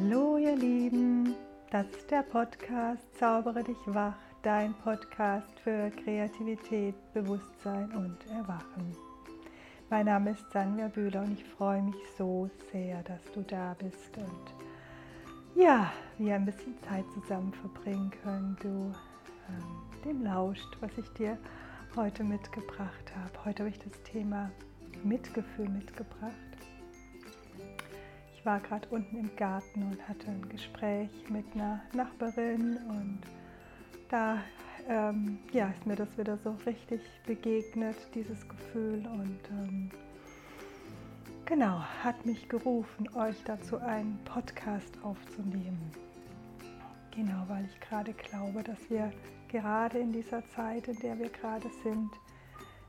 Hallo ihr Lieben, das ist der Podcast Zaubere dich wach, dein Podcast für Kreativität, Bewusstsein und Erwachen. Mein Name ist Sanja Bühler und ich freue mich so sehr, dass du da bist und ja, wir ein bisschen Zeit zusammen verbringen können, du ähm, dem lauscht, was ich dir heute mitgebracht habe. Heute habe ich das Thema Mitgefühl mitgebracht ich war gerade unten im Garten und hatte ein Gespräch mit einer Nachbarin und da ähm, ja, ist mir das wieder so richtig begegnet, dieses Gefühl und ähm, genau, hat mich gerufen, euch dazu einen Podcast aufzunehmen. Genau, weil ich gerade glaube, dass wir gerade in dieser Zeit, in der wir gerade sind,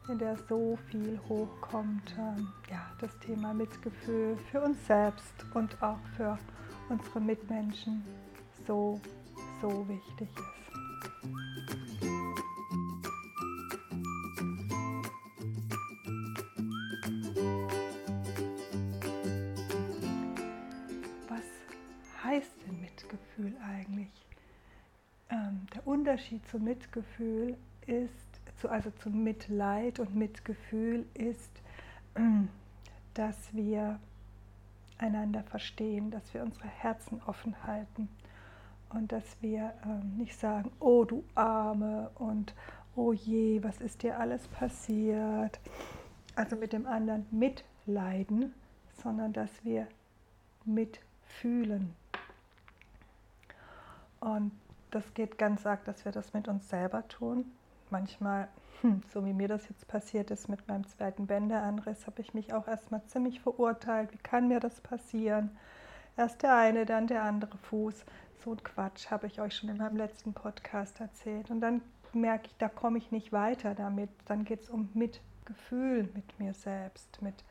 in der so viel hochkommt. Ähm, ja, das Thema Mitgefühl für uns selbst und auch für unsere Mitmenschen so, so wichtig ist. Was heißt denn Mitgefühl eigentlich? Ähm, der Unterschied zum Mitgefühl ist, zu, also zum Mitleid und Mitgefühl ist, dass wir einander verstehen, dass wir unsere Herzen offen halten und dass wir ähm, nicht sagen, oh du Arme und oh je, was ist dir alles passiert. Also mit dem anderen mitleiden, sondern dass wir mitfühlen. Und das geht ganz arg, dass wir das mit uns selber tun manchmal, hm, so wie mir das jetzt passiert ist mit meinem zweiten Bänderanriss, habe ich mich auch erstmal ziemlich verurteilt. Wie kann mir das passieren? Erst der eine, dann der andere Fuß. So ein Quatsch habe ich euch schon in meinem letzten Podcast erzählt. Und dann merke ich, da komme ich nicht weiter damit. Dann geht es um Mitgefühl mit mir selbst, mit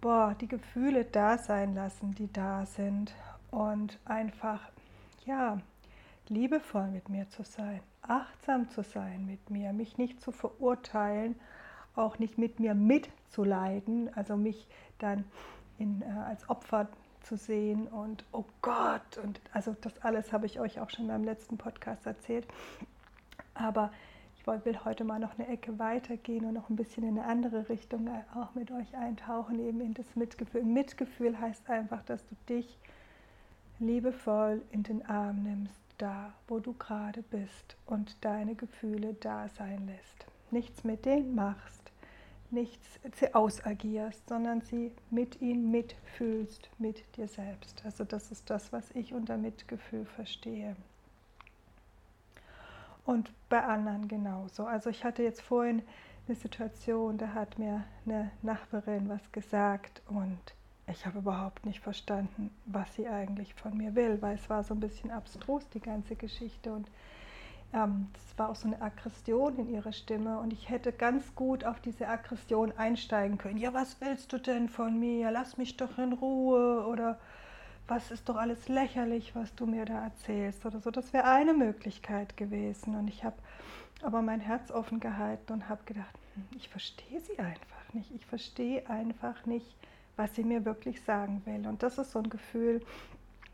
boah, die Gefühle da sein lassen, die da sind und einfach ja, liebevoll mit mir zu sein, achtsam zu sein mit mir, mich nicht zu verurteilen, auch nicht mit mir mitzuleiden, also mich dann in, äh, als Opfer zu sehen und oh Gott und also das alles habe ich euch auch schon meinem letzten Podcast erzählt. Aber ich will heute mal noch eine Ecke weitergehen und noch ein bisschen in eine andere Richtung äh, auch mit euch eintauchen, eben in das Mitgefühl. Mitgefühl heißt einfach, dass du dich liebevoll in den Arm nimmst, da, wo du gerade bist und deine Gefühle da sein lässt. Nichts mit denen machst, nichts sie ausagierst, sondern sie mit ihnen mitfühlst, mit dir selbst. Also das ist das, was ich unter Mitgefühl verstehe. Und bei anderen genauso. Also ich hatte jetzt vorhin eine Situation, da hat mir eine Nachbarin was gesagt und ich habe überhaupt nicht verstanden, was sie eigentlich von mir will, weil es war so ein bisschen abstrus, die ganze Geschichte. Und es ähm, war auch so eine Aggression in ihrer Stimme und ich hätte ganz gut auf diese Aggression einsteigen können. Ja, was willst du denn von mir? Lass mich doch in Ruhe oder was ist doch alles lächerlich, was du mir da erzählst oder so. Das wäre eine Möglichkeit gewesen. Und ich habe aber mein Herz offen gehalten und habe gedacht, hm, ich verstehe sie einfach nicht. Ich verstehe einfach nicht, was sie mir wirklich sagen will. Und das ist so ein Gefühl,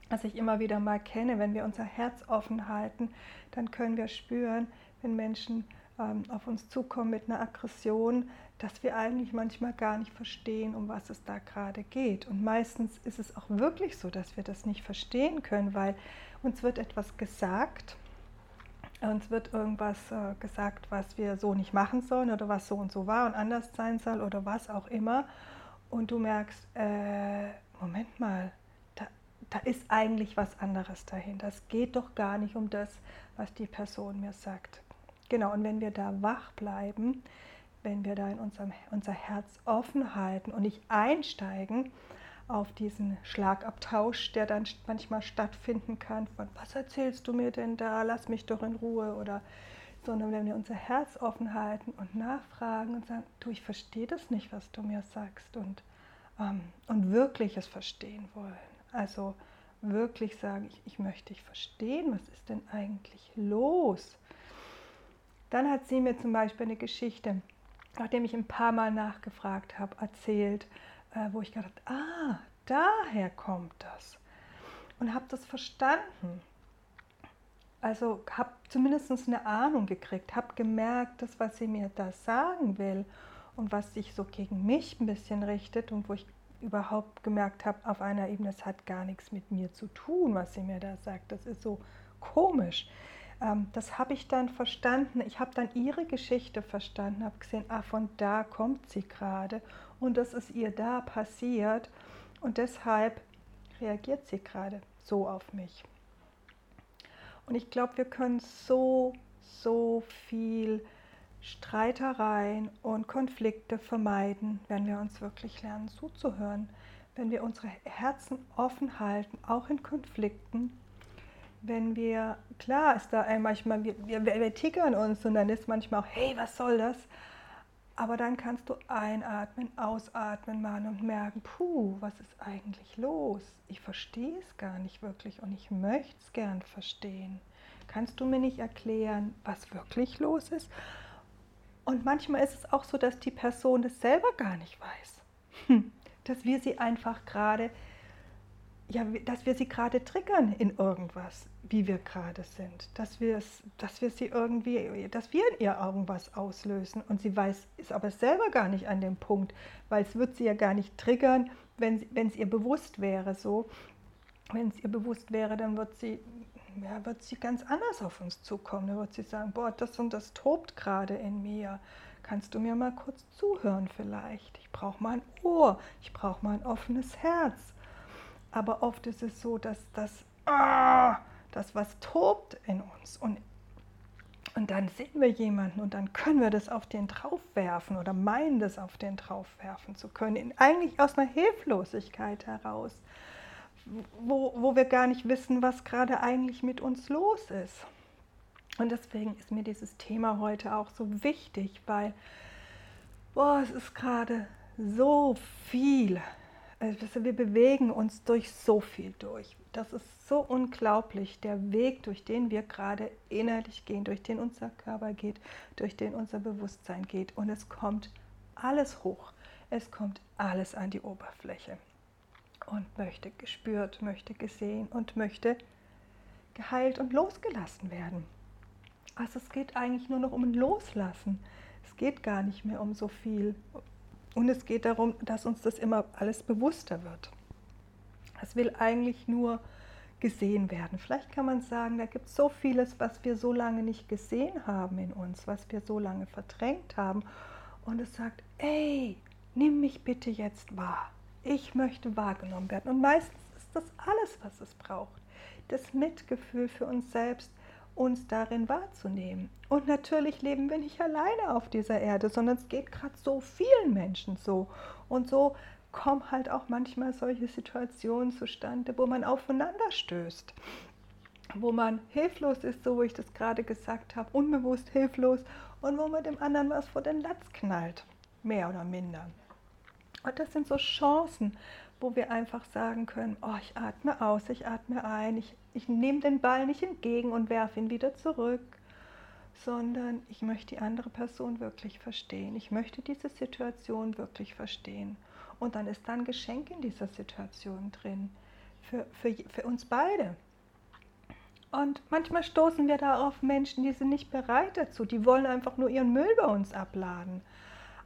das ich immer wieder mal kenne. Wenn wir unser Herz offen halten, dann können wir spüren, wenn Menschen ähm, auf uns zukommen mit einer Aggression, dass wir eigentlich manchmal gar nicht verstehen, um was es da gerade geht. Und meistens ist es auch wirklich so, dass wir das nicht verstehen können, weil uns wird etwas gesagt, uns wird irgendwas äh, gesagt, was wir so nicht machen sollen oder was so und so war und anders sein soll oder was auch immer und du merkst, äh, Moment mal, da, da ist eigentlich was anderes dahinter. Es geht doch gar nicht um das, was die Person mir sagt. Genau, und wenn wir da wach bleiben, wenn wir da in unserem, unser Herz offen halten und nicht einsteigen auf diesen Schlagabtausch, der dann manchmal stattfinden kann, von was erzählst du mir denn da, lass mich doch in Ruhe oder sondern wenn wir unser Herz offen halten und nachfragen und sagen, du, ich verstehe das nicht, was du mir sagst und, ähm, und wirklich es verstehen wollen. Also wirklich sagen, ich, ich möchte dich verstehen, was ist denn eigentlich los? Dann hat sie mir zum Beispiel eine Geschichte, nachdem ich ein paar Mal nachgefragt habe, erzählt, äh, wo ich gedacht ah, daher kommt das. und habe das verstanden. Also habe zumindest eine Ahnung gekriegt, habe gemerkt, dass was sie mir da sagen will und was sich so gegen mich ein bisschen richtet und wo ich überhaupt gemerkt habe, auf einer Ebene, es hat gar nichts mit mir zu tun, was sie mir da sagt. Das ist so komisch. Ähm, das habe ich dann verstanden. Ich habe dann ihre Geschichte verstanden, habe gesehen, ah, von da kommt sie gerade und das ist ihr da passiert und deshalb reagiert sie gerade so auf mich. Und ich glaube, wir können so, so viel Streitereien und Konflikte vermeiden, wenn wir uns wirklich lernen zuzuhören, wenn wir unsere Herzen offen halten, auch in Konflikten. Wenn wir, klar ist da manchmal, wir, wir, wir tickern uns und dann ist manchmal auch, hey, was soll das? Aber dann kannst du einatmen, ausatmen machen und merken, puh, was ist eigentlich los? Ich verstehe es gar nicht wirklich und ich möchte es gern verstehen. Kannst du mir nicht erklären, was wirklich los ist? Und manchmal ist es auch so, dass die Person das selber gar nicht weiß. Hm. Dass wir sie einfach gerade, ja, dass wir sie gerade triggern in irgendwas, wie wir gerade sind. Dass dass wir sie irgendwie, dass wir in ihr irgendwas auslösen. Und sie weiß, ist aber selber gar nicht an dem Punkt, weil es wird sie ja gar nicht triggern, wenn, es ihr bewusst wäre so. Wenn es ihr bewusst wäre, dann wird sie ja, wird sie ganz anders auf uns zukommen. Da wird sie sagen, boah, das und das tobt gerade in mir. Kannst du mir mal kurz zuhören vielleicht? Ich brauche mal ein Ohr, ich brauche mal ein offenes Herz. Aber oft ist es so, dass das, ah, das was tobt in uns. Und, und dann sehen wir jemanden und dann können wir das auf den draufwerfen oder meinen das auf den draufwerfen zu können. Eigentlich aus einer Hilflosigkeit heraus wo, wo wir gar nicht wissen, was gerade eigentlich mit uns los ist. Und deswegen ist mir dieses Thema heute auch so wichtig, weil boah, es ist gerade so viel. Also wir bewegen uns durch so viel durch. Das ist so unglaublich, der Weg, durch den wir gerade innerlich gehen, durch den unser Körper geht, durch den unser Bewusstsein geht. Und es kommt alles hoch. Es kommt alles an die Oberfläche und möchte gespürt, möchte gesehen und möchte geheilt und losgelassen werden. Also es geht eigentlich nur noch um ein Loslassen. Es geht gar nicht mehr um so viel. Und es geht darum, dass uns das immer alles bewusster wird. Es will eigentlich nur gesehen werden. Vielleicht kann man sagen, da gibt es so vieles, was wir so lange nicht gesehen haben in uns, was wir so lange verdrängt haben. Und es sagt, ey, nimm mich bitte jetzt wahr ich möchte wahrgenommen werden. Und meistens ist das alles, was es braucht. Das Mitgefühl für uns selbst, uns darin wahrzunehmen. Und natürlich leben wir nicht alleine auf dieser Erde, sondern es geht gerade so vielen Menschen so. Und so kommen halt auch manchmal solche Situationen zustande, wo man aufeinander stößt, wo man hilflos ist, so wie ich das gerade gesagt habe, unbewusst hilflos und wo man dem anderen was vor den Latz knallt, mehr oder minder. Und das sind so Chancen, wo wir einfach sagen können, oh, ich atme aus, ich atme ein, ich, ich nehme den Ball nicht entgegen und werfe ihn wieder zurück, sondern ich möchte die andere Person wirklich verstehen. Ich möchte diese Situation wirklich verstehen. Und dann ist da ein Geschenk in dieser Situation drin, für, für, für uns beide. Und manchmal stoßen wir da auf Menschen, die sind nicht bereit dazu, die wollen einfach nur ihren Müll bei uns abladen.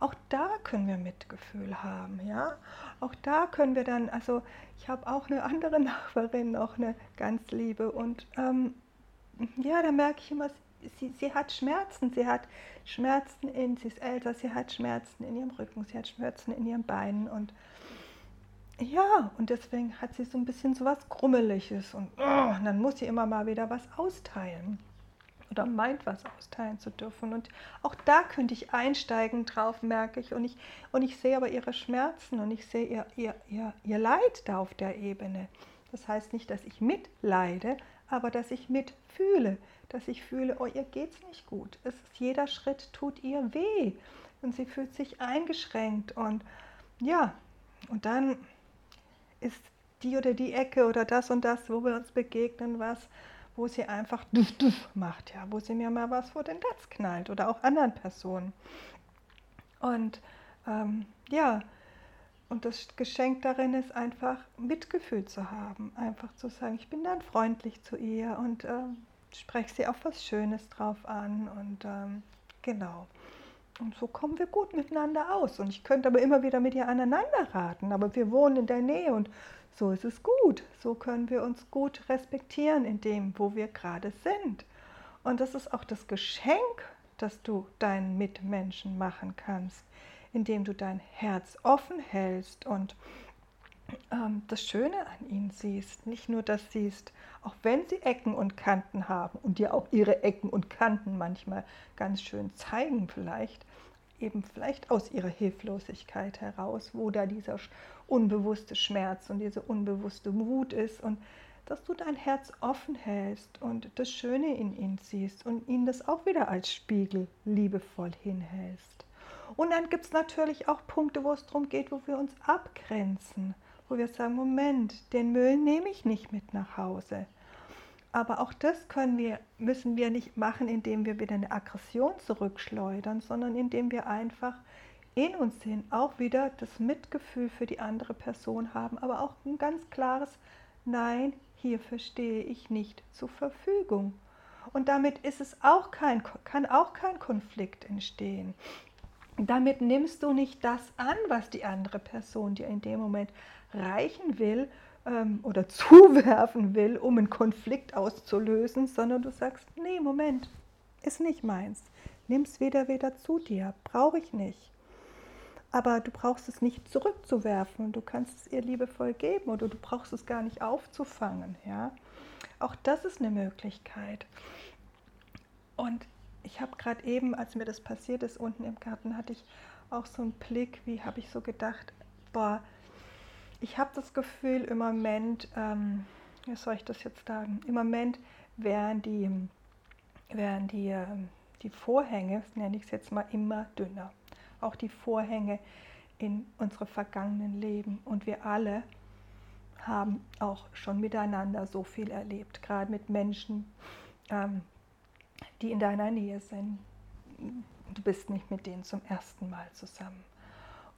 Auch da können wir Mitgefühl haben, ja. Auch da können wir dann, also ich habe auch eine andere Nachbarin, auch eine ganz liebe und ähm, ja, da merke ich immer, sie, sie hat Schmerzen, sie hat Schmerzen in, sie ist älter, sie hat Schmerzen in ihrem Rücken, sie hat Schmerzen in ihren Beinen und ja, und deswegen hat sie so ein bisschen so was Grummeliges und, oh, und dann muss sie immer mal wieder was austeilen oder meint, was austeilen zu dürfen. Und auch da könnte ich einsteigen drauf, merke ich. Und ich, und ich sehe aber ihre Schmerzen und ich sehe ihr, ihr, ihr, ihr Leid da auf der Ebene. Das heißt nicht, dass ich mitleide, aber dass ich mitfühle, dass ich fühle, oh, ihr geht's nicht gut. Es ist, jeder Schritt tut ihr weh und sie fühlt sich eingeschränkt und ja, und dann ist die oder die Ecke oder das und das, wo wir uns begegnen, was wo sie einfach duff, duff macht, ja, wo sie mir mal was vor den Latz knallt oder auch anderen Personen. Und ähm, ja, und das Geschenk darin ist einfach Mitgefühl zu haben, einfach zu sagen, ich bin dann freundlich zu ihr und äh, spreche sie auf was Schönes drauf an und ähm, genau. Und so kommen wir gut miteinander aus. Und ich könnte aber immer wieder mit ihr aneinander raten, aber wir wohnen in der Nähe und so ist es gut. So können wir uns gut respektieren in dem, wo wir gerade sind. Und das ist auch das Geschenk, das du deinen Mitmenschen machen kannst, indem du dein Herz offen hältst und ähm, das Schöne an ihnen siehst. Nicht nur das siehst, auch wenn sie Ecken und Kanten haben und dir auch ihre Ecken und Kanten manchmal ganz schön zeigen vielleicht, eben vielleicht aus ihrer Hilflosigkeit heraus, wo da dieser unbewusste Schmerz und diese unbewusste Wut ist und dass du dein Herz offen hältst und das Schöne in ihnen siehst und ihnen das auch wieder als Spiegel liebevoll hinhältst. Und dann gibt es natürlich auch Punkte, wo es darum geht, wo wir uns abgrenzen, wo wir sagen, Moment, den Müll nehme ich nicht mit nach Hause. Aber auch das wir, müssen wir nicht machen, indem wir wieder eine Aggression zurückschleudern, sondern indem wir einfach in uns hin auch wieder das Mitgefühl für die andere Person haben, aber auch ein ganz klares Nein, hierfür stehe ich nicht zur Verfügung. Und damit ist es auch kein, kann auch kein Konflikt entstehen. Damit nimmst du nicht das an, was die andere Person dir in dem Moment reichen will, ähm, oder zuwerfen will, um einen Konflikt auszulösen, sondern du sagst, nee, Moment, ist nicht meins. Nimm es wieder wieder zu dir, brauche ich nicht. Aber du brauchst es nicht zurückzuwerfen, du kannst es ihr liebevoll geben oder du brauchst es gar nicht aufzufangen. Ja? Auch das ist eine Möglichkeit. Und ich habe gerade eben, als mir das passiert ist, unten im Garten, hatte ich auch so einen Blick, wie habe ich so gedacht, boah, ich habe das Gefühl, im Moment, ähm, wie soll ich das jetzt sagen, im Moment werden die, werden die, ähm, die Vorhänge, nenne ich es jetzt mal, immer dünner. Auch die Vorhänge in unsere vergangenen Leben. Und wir alle haben auch schon miteinander so viel erlebt, gerade mit Menschen, ähm, die in deiner Nähe sind. Du bist nicht mit denen zum ersten Mal zusammen.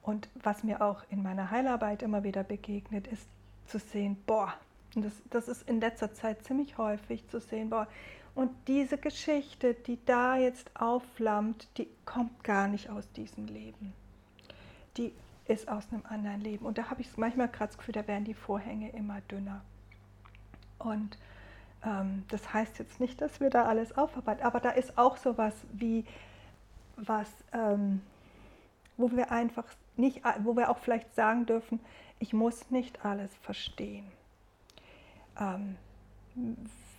Und was mir auch in meiner Heilarbeit immer wieder begegnet, ist zu sehen, boah, und das, das ist in letzter Zeit ziemlich häufig zu sehen, boah, und diese Geschichte, die da jetzt aufflammt, die kommt gar nicht aus diesem Leben. Die ist aus einem anderen Leben. Und da habe ich manchmal gerade das Gefühl, da werden die Vorhänge immer dünner. Und ähm, das heißt jetzt nicht, dass wir da alles aufarbeiten, aber da ist auch sowas wie, was, ähm, wo wir einfach nicht, wo wir auch vielleicht sagen dürfen, ich muss nicht alles verstehen. Ähm,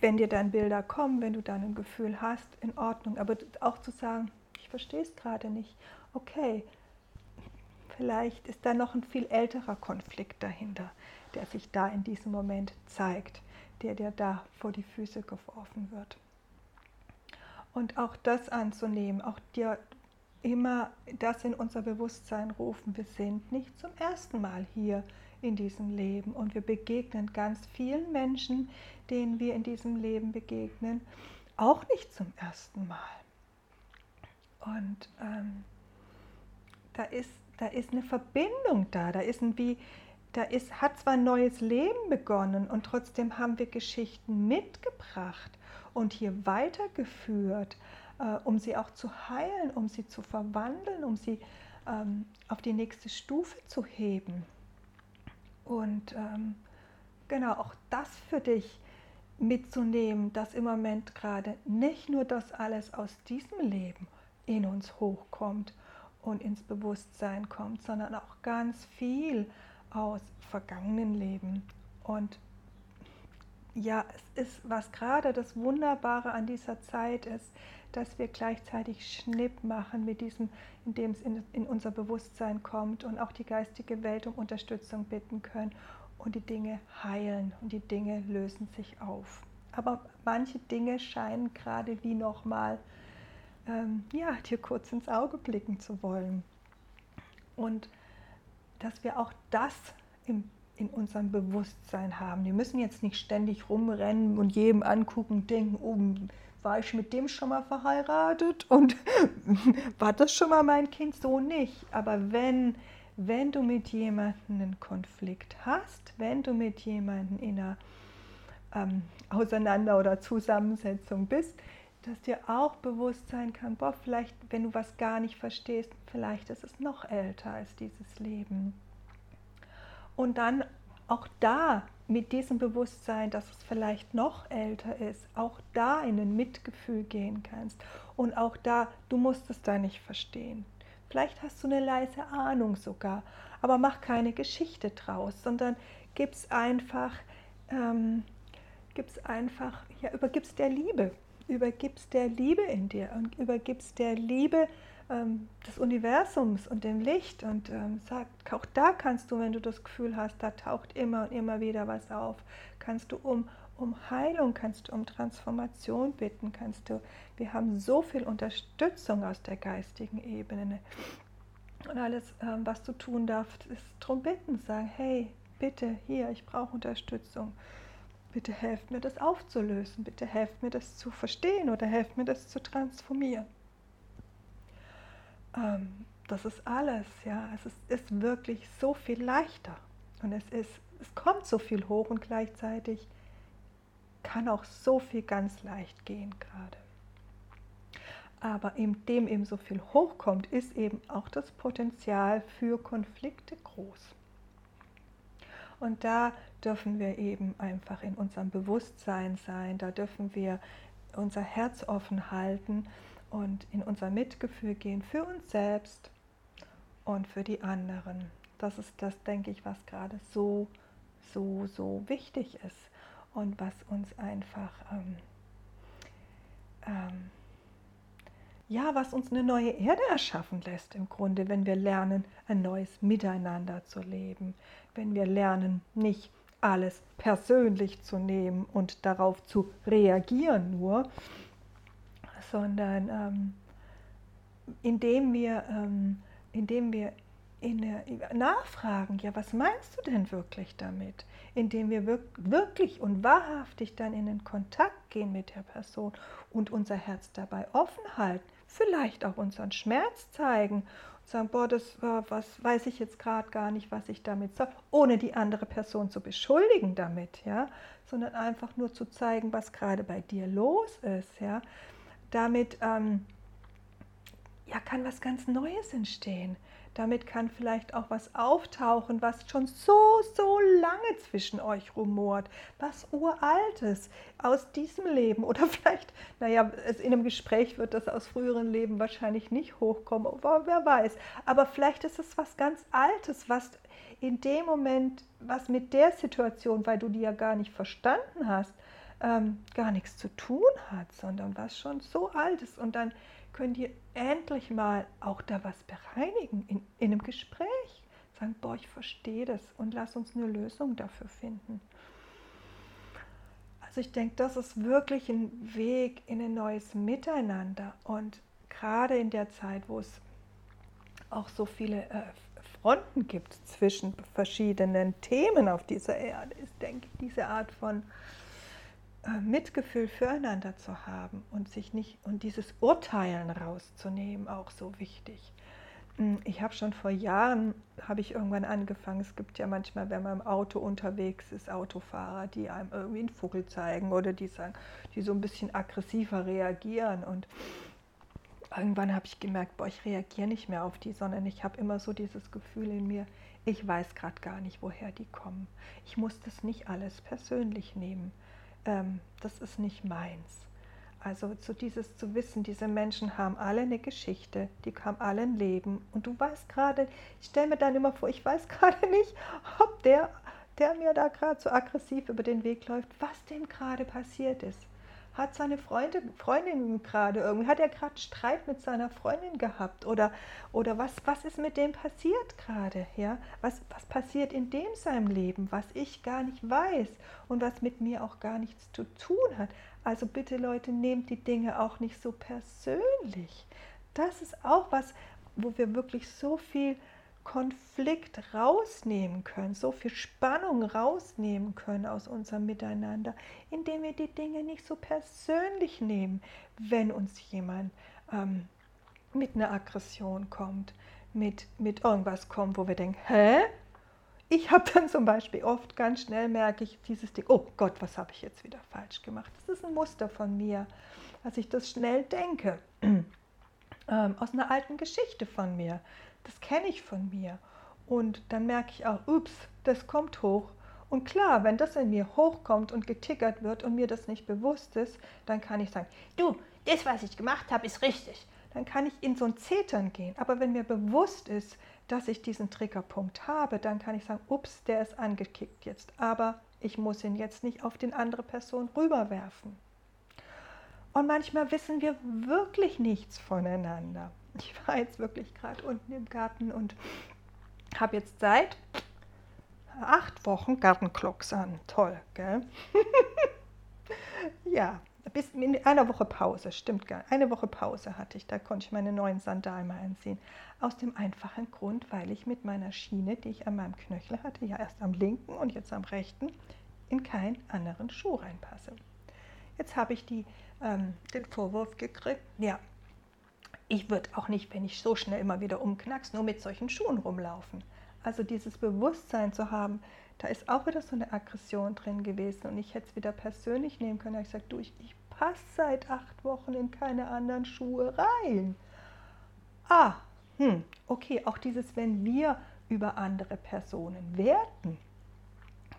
wenn dir dann Bilder kommen, wenn du dann ein Gefühl hast, in Ordnung, aber auch zu sagen, ich verstehe es gerade nicht, okay, vielleicht ist da noch ein viel älterer Konflikt dahinter, der sich da in diesem Moment zeigt, der dir da vor die Füße geworfen wird. Und auch das anzunehmen, auch dir immer das in unser Bewusstsein rufen, wir sind nicht zum ersten Mal hier in diesem Leben. Und wir begegnen ganz vielen Menschen, denen wir in diesem Leben begegnen, auch nicht zum ersten Mal. Und ähm, da, ist, da ist eine Verbindung da, da ist ein wie, da ist, hat zwar ein neues Leben begonnen und trotzdem haben wir Geschichten mitgebracht und hier weitergeführt äh, um sie auch zu heilen, um sie zu verwandeln, um sie ähm, auf die nächste Stufe zu heben. Und ähm, genau auch das für dich mitzunehmen, dass im Moment gerade nicht nur das alles aus diesem Leben in uns hochkommt und ins Bewusstsein kommt, sondern auch ganz viel aus vergangenen Leben. Und ja, es ist, was gerade das Wunderbare an dieser Zeit ist, dass wir gleichzeitig Schnipp machen mit diesem, indem es in, in unser Bewusstsein kommt und auch die geistige Welt um Unterstützung bitten können und die Dinge heilen und die Dinge lösen sich auf. Aber manche Dinge scheinen gerade wie nochmal ähm, ja, dir kurz ins Auge blicken zu wollen. Und dass wir auch das im in unserem Bewusstsein haben. Wir müssen jetzt nicht ständig rumrennen und jedem angucken denken, oh, war ich mit dem schon mal verheiratet und war das schon mal mein Kind? So nicht. Aber wenn, wenn du mit jemandem einen Konflikt hast, wenn du mit jemandem in einer ähm, Auseinander- oder Zusammensetzung bist, dass dir auch bewusst sein kann, boah, vielleicht, wenn du was gar nicht verstehst, vielleicht ist es noch älter als dieses Leben. Und dann auch da mit diesem Bewusstsein, dass es vielleicht noch älter ist, auch da in ein Mitgefühl gehen kannst. Und auch da, du musst es da nicht verstehen. Vielleicht hast du eine leise Ahnung sogar, aber mach keine Geschichte draus, sondern gib's einfach, ähm, gib's einfach, ja, übergib's der Liebe übergibst der Liebe in dir und übergibst der Liebe ähm, des Universums und dem Licht und ähm, sag, auch da kannst du, wenn du das Gefühl hast, da taucht immer und immer wieder was auf, kannst du um, um Heilung, kannst du um Transformation bitten, kannst du, wir haben so viel Unterstützung aus der geistigen Ebene. Und alles, ähm, was du tun darfst, ist drum bitten, sagen, hey, bitte, hier, ich brauche Unterstützung. Bitte helft mir, das aufzulösen. Bitte helft mir, das zu verstehen oder helft mir, das zu transformieren. Ähm, das ist alles, ja. Es ist, ist, wirklich so viel leichter. Und es, ist, es kommt so viel hoch und gleichzeitig kann auch so viel ganz leicht gehen gerade. Aber indem eben so viel hochkommt, ist eben auch das Potenzial für Konflikte groß. Und da dürfen wir eben einfach in unserem Bewusstsein sein, da dürfen wir unser Herz offen halten und in unser Mitgefühl gehen für uns selbst und für die anderen. Das ist das, denke ich, was gerade so, so, so wichtig ist und was uns einfach, ähm, ähm, ja, was uns eine neue Erde erschaffen lässt im Grunde, wenn wir lernen, ein neues Miteinander zu leben, wenn wir lernen, nicht alles persönlich zu nehmen und darauf zu reagieren nur, sondern ähm, indem wir, ähm, indem wir in, nachfragen, ja, was meinst du denn wirklich damit? Indem wir wirklich und wahrhaftig dann in den Kontakt gehen mit der Person und unser Herz dabei offen halten, vielleicht auch unseren Schmerz zeigen sagen, boah, das war was, weiß ich jetzt gerade gar nicht, was ich damit sage, ohne die andere Person zu beschuldigen damit, ja, sondern einfach nur zu zeigen, was gerade bei dir los ist, ja. Damit ähm, ja, kann was ganz Neues entstehen. Damit kann vielleicht auch was auftauchen, was schon so, so lange zwischen euch rumort, was uraltes aus diesem Leben oder vielleicht, naja, in einem Gespräch wird das aus früheren Leben wahrscheinlich nicht hochkommen, aber wer weiß. Aber vielleicht ist es was ganz Altes, was in dem Moment, was mit der Situation, weil du die ja gar nicht verstanden hast, ähm, gar nichts zu tun hat, sondern was schon so alt ist und dann könnt ihr endlich mal auch da was bereinigen in, in einem Gespräch. Sagen, boah, ich verstehe das und lass uns eine Lösung dafür finden. Also ich denke, das ist wirklich ein Weg in ein neues Miteinander. Und gerade in der Zeit, wo es auch so viele äh, Fronten gibt zwischen verschiedenen Themen auf dieser Erde, ist, denke ich, diese Art von Mitgefühl füreinander zu haben und sich nicht und dieses Urteilen rauszunehmen auch so wichtig. Hm, ich habe schon vor Jahren habe ich irgendwann angefangen. Es gibt ja manchmal, wenn man im Auto unterwegs ist, Autofahrer, die einem irgendwie einen Vogel zeigen oder die sagen, die so ein bisschen aggressiver reagieren und irgendwann habe ich gemerkt, boah, ich reagiere nicht mehr auf die, sondern ich habe immer so dieses Gefühl in mir, ich weiß gerade gar nicht, woher die kommen. Ich muss das nicht alles persönlich nehmen ähm, das ist nicht meins. Also zu dieses zu wissen, diese Menschen haben alle eine Geschichte, die haben alle ein Leben und du weißt gerade, ich stelle mir dann immer vor, ich weiß gerade nicht, ob der, der mir da gerade so aggressiv über den Weg läuft, was dem gerade passiert ist hat seine Freunde, Freundin gerade irgendwie, hat er gerade Streit mit seiner Freundin gehabt oder, oder was, was ist mit dem passiert gerade, ja? Was, was passiert in dem seinem Leben, was ich gar nicht weiß und was mit mir auch gar nichts zu tun hat. Also bitte Leute, nehmt die Dinge auch nicht so persönlich. Das ist auch was, wo wir wirklich so viel Konflikt rausnehmen können, so viel Spannung rausnehmen können aus unserem Miteinander, indem wir die Dinge nicht so persönlich nehmen, wenn uns jemand ähm, mit einer Aggression kommt, mit, mit irgendwas kommt, wo wir denken, hä? Ich habe dann zum Beispiel oft ganz schnell merke ich dieses Ding, oh Gott, was habe ich jetzt wieder falsch gemacht? Das ist ein Muster von mir, dass ich das schnell denke, ähm, aus einer alten Geschichte von mir. Das kenne ich von mir. Und dann merke ich auch, ups, das kommt hoch. Und klar, wenn das in mir hochkommt und getickert wird und mir das nicht bewusst ist, dann kann ich sagen, du, das, was ich gemacht habe, ist richtig. Dann kann ich in so ein Zetern gehen. Aber wenn mir bewusst ist, dass ich diesen Triggerpunkt habe, dann kann ich sagen, ups, der ist angekickt jetzt. Aber ich muss ihn jetzt nicht auf die andere Person rüberwerfen. Und manchmal wissen wir wirklich nichts voneinander. Ich war jetzt wirklich gerade unten im Garten und habe jetzt seit acht Wochen Gartenklocks an. Toll, gell? ja, bis in einer Woche Pause, stimmt gar Eine Woche Pause hatte ich, da konnte ich meine neuen Sandalen mal anziehen. Aus dem einfachen Grund, weil ich mit meiner Schiene, die ich an meinem Knöchel hatte, ja erst am linken und jetzt am rechten, in keinen anderen Schuh reinpasse. Jetzt habe ich die, ähm, den Vorwurf gekriegt, ja, ich würde auch nicht, wenn ich so schnell immer wieder umknackst, nur mit solchen Schuhen rumlaufen. Also dieses Bewusstsein zu haben, da ist auch wieder so eine Aggression drin gewesen und ich hätte es wieder persönlich nehmen können. Ich sage, du, ich, ich passe seit acht Wochen in keine anderen Schuhe rein. Ah, hm, okay, auch dieses, wenn wir über andere Personen werten,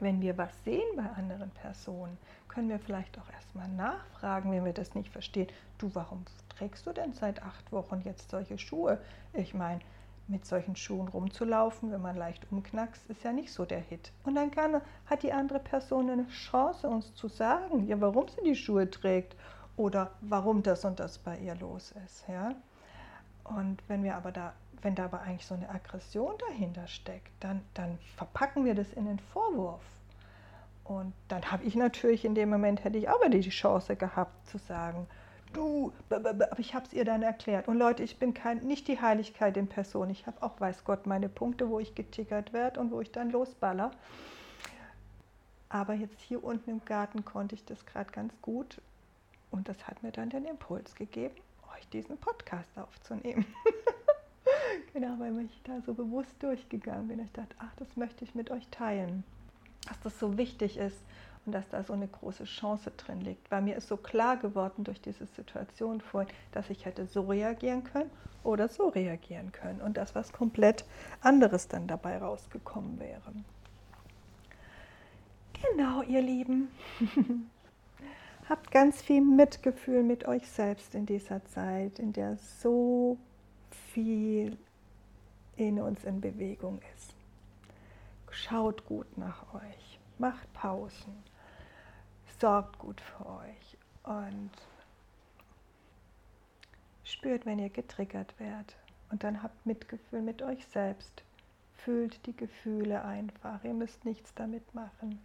wenn wir was sehen bei anderen Personen, können wir vielleicht auch erstmal nachfragen, wenn wir das nicht verstehen. Du, warum trägst du denn seit acht Wochen jetzt solche Schuhe? Ich meine, mit solchen Schuhen rumzulaufen, wenn man leicht umknackst, ist ja nicht so der Hit. Und dann kann, hat die andere Person eine Chance, uns zu sagen, ja, warum sie die Schuhe trägt oder warum das und das bei ihr los ist. Ja? Und wenn wir aber da, wenn da aber eigentlich so eine Aggression dahinter steckt, dann, dann verpacken wir das in den Vorwurf. Und dann habe ich natürlich in dem Moment, hätte ich aber die Chance gehabt zu sagen, du, aber ich habe es ihr dann erklärt. Und Leute, ich bin kein, nicht die Heiligkeit in Person. Ich habe auch, weiß Gott, meine Punkte, wo ich getickert werde und wo ich dann losballer. Aber jetzt hier unten im Garten konnte ich das gerade ganz gut. Und das hat mir dann den Impuls gegeben, euch diesen Podcast aufzunehmen. genau, weil ich da so bewusst durchgegangen bin. Ich dachte, ach, das möchte ich mit euch teilen. Dass das so wichtig ist und dass da so eine große Chance drin liegt. Weil mir ist so klar geworden durch diese Situation vorhin, dass ich hätte so reagieren können oder so reagieren können und dass was komplett anderes dann dabei rausgekommen wäre. Genau, ihr Lieben. Habt ganz viel Mitgefühl mit euch selbst in dieser Zeit, in der so viel in uns in Bewegung ist. Schaut gut nach euch, macht Pausen, sorgt gut für euch und spürt, wenn ihr getriggert werdet. Und dann habt Mitgefühl mit euch selbst. Fühlt die Gefühle einfach. Ihr müsst nichts damit machen.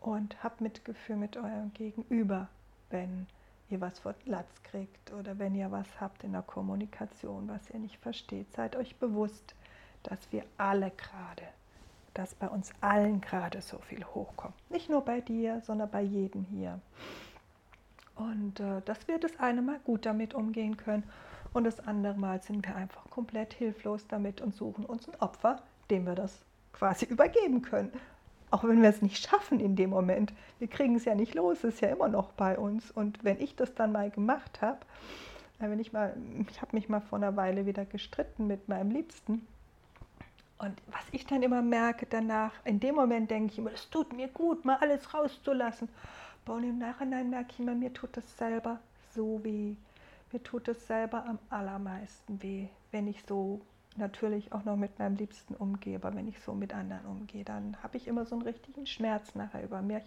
Und habt Mitgefühl mit eurem Gegenüber, wenn ihr was vor Latz kriegt oder wenn ihr was habt in der Kommunikation, was ihr nicht versteht. Seid euch bewusst, dass wir alle gerade dass bei uns allen gerade so viel hochkommt. Nicht nur bei dir, sondern bei jedem hier. Und äh, dass wir das eine Mal gut damit umgehen können und das andere Mal sind wir einfach komplett hilflos damit und suchen uns ein Opfer, dem wir das quasi übergeben können. Auch wenn wir es nicht schaffen in dem Moment. Wir kriegen es ja nicht los, es ist ja immer noch bei uns. Und wenn ich das dann mal gemacht habe, äh, wenn ich mal, ich habe mich mal vor einer Weile wieder gestritten mit meinem Liebsten und was ich dann immer merke danach, in dem Moment denke ich immer, es tut mir gut, mal alles rauszulassen. und im Nachhinein merke ich immer, mir tut das selber so weh. Mir tut es selber am allermeisten weh, wenn ich so natürlich auch noch mit meinem Liebsten umgehe, aber wenn ich so mit anderen umgehe, dann habe ich immer so einen richtigen Schmerz nachher über mir.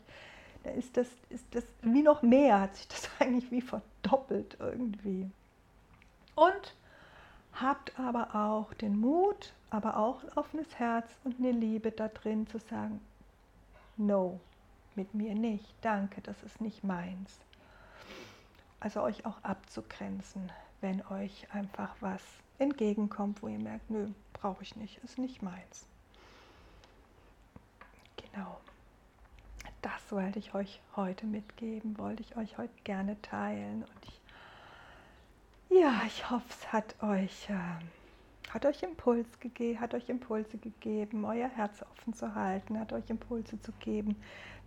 Da ist das, ist das wie noch mehr, hat sich das eigentlich wie verdoppelt irgendwie. Und habt aber auch den Mut, aber auch ein offenes Herz und eine Liebe da drin zu sagen, no, mit mir nicht, danke, das ist nicht meins. Also euch auch abzugrenzen, wenn euch einfach was entgegenkommt, wo ihr merkt, nö, brauche ich nicht, ist nicht meins. Genau. Das wollte ich euch heute mitgeben, wollte ich euch heute gerne teilen. Und ich, ja, ich hoffe, es hat euch, äh, hat euch Impuls gegeben, hat euch Impulse gegeben, euer Herz offen zu halten, hat euch Impulse zu geben,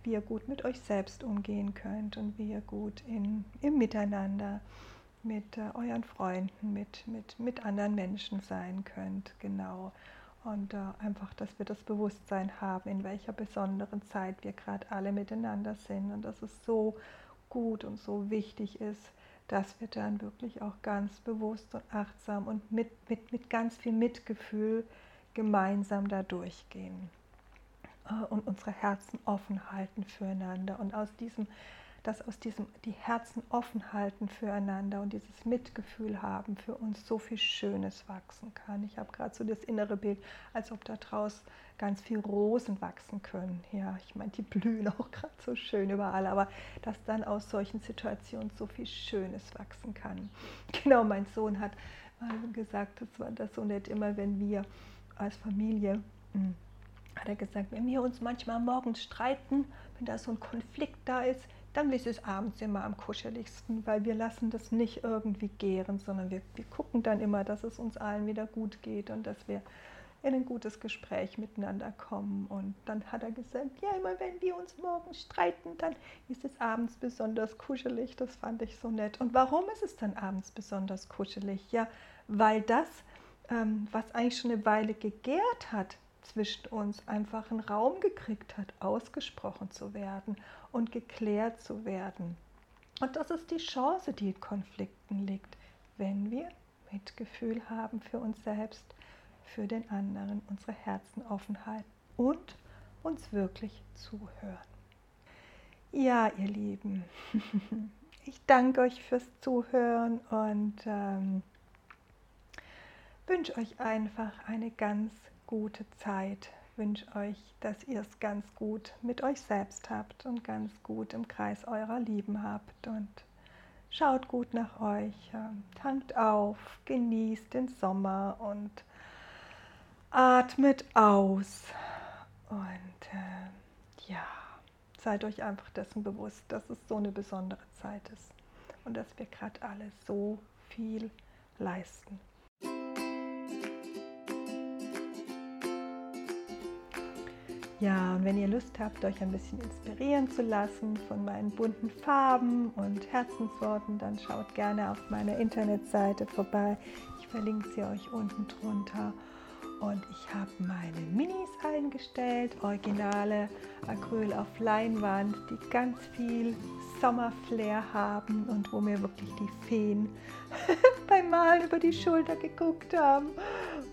wie ihr gut mit euch selbst umgehen könnt und wie ihr gut in, im Miteinander mit äh, euren Freunden, mit, mit, mit anderen Menschen sein könnt. Genau. Und äh, einfach, dass wir das Bewusstsein haben, in welcher besonderen Zeit wir gerade alle miteinander sind und dass es so gut und so wichtig ist, dass wir dann wirklich auch ganz bewusst und achtsam und mit, mit, mit ganz viel Mitgefühl gemeinsam da durchgehen äh, und unsere Herzen offen halten füreinander und aus diesem dass aus diesem die Herzen offen halten füreinander und dieses Mitgefühl haben für uns so viel Schönes wachsen kann. Ich habe gerade so das innere Bild, als ob da draußen ganz viel Rosen wachsen können. Ja, ich meine, die blühen auch gerade so schön überall, aber dass dann aus solchen Situationen so viel Schönes wachsen kann. Genau, mein Sohn hat mal gesagt, das war das so nett, immer wenn wir als Familie hm, hat er gesagt, wenn wir uns manchmal morgens streiten, wenn da so ein Konflikt da ist, dann ist es abends immer am kuscheligsten, weil wir lassen das nicht irgendwie gären, sondern wir, wir gucken dann immer, dass es uns allen wieder gut geht und dass wir in ein gutes Gespräch miteinander kommen. Und dann hat er gesagt, ja, immer wenn wir uns morgens streiten, dann ist es abends besonders kuschelig. Das fand ich so nett. Und warum ist es dann abends besonders kuschelig? Ja, weil das, ähm, was eigentlich schon eine Weile gegärt hat, zwischen uns einfach einen Raum gekriegt hat, ausgesprochen zu werden und geklärt zu werden. Und das ist die Chance, die in Konflikten liegt, wenn wir Mitgefühl haben für uns selbst, für den anderen, unsere Herzen offen halten und uns wirklich zuhören. Ja, ihr Lieben, ich danke euch fürs Zuhören und ähm, wünsche euch einfach eine ganz gute Zeit. Wünsche euch, dass ihr es ganz gut mit euch selbst habt und ganz gut im Kreis eurer Lieben habt. Und schaut gut nach euch, tankt auf, genießt den Sommer und atmet aus. Und äh, ja, seid euch einfach dessen bewusst, dass es so eine besondere Zeit ist und dass wir gerade alle so viel leisten. Ja, und wenn ihr Lust habt, euch ein bisschen inspirieren zu lassen von meinen bunten Farben und Herzensworten, dann schaut gerne auf meiner Internetseite vorbei. Ich verlinke sie euch unten drunter. Und ich habe meine Minis eingestellt, originale Acryl auf Leinwand, die ganz viel Sommerflair haben und wo mir wirklich die Feen beim Malen über die Schulter geguckt haben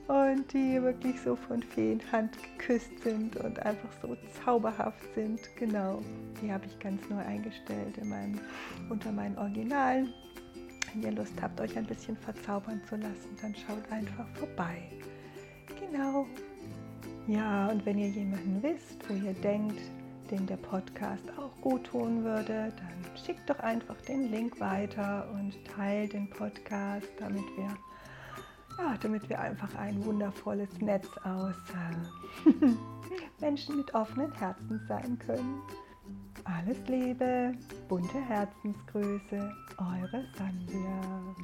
und die wirklich so von Feenhand geküsst sind und einfach so zauberhaft sind. Genau, die habe ich ganz neu eingestellt in meinem, unter meinen Originalen. Wenn ihr Lust habt, euch ein bisschen verzaubern zu lassen, dann schaut einfach vorbei. Genau. Ja, und wenn ihr jemanden wisst, wo ihr denkt, dem der Podcast auch gut tun würde, dann schickt doch einfach den Link weiter und teilt den Podcast, damit wir, ja, damit wir einfach ein wundervolles Netz aus äh, Menschen mit offenen Herzen sein können. Alles Liebe, bunte Herzensgrüße, eure Sandra.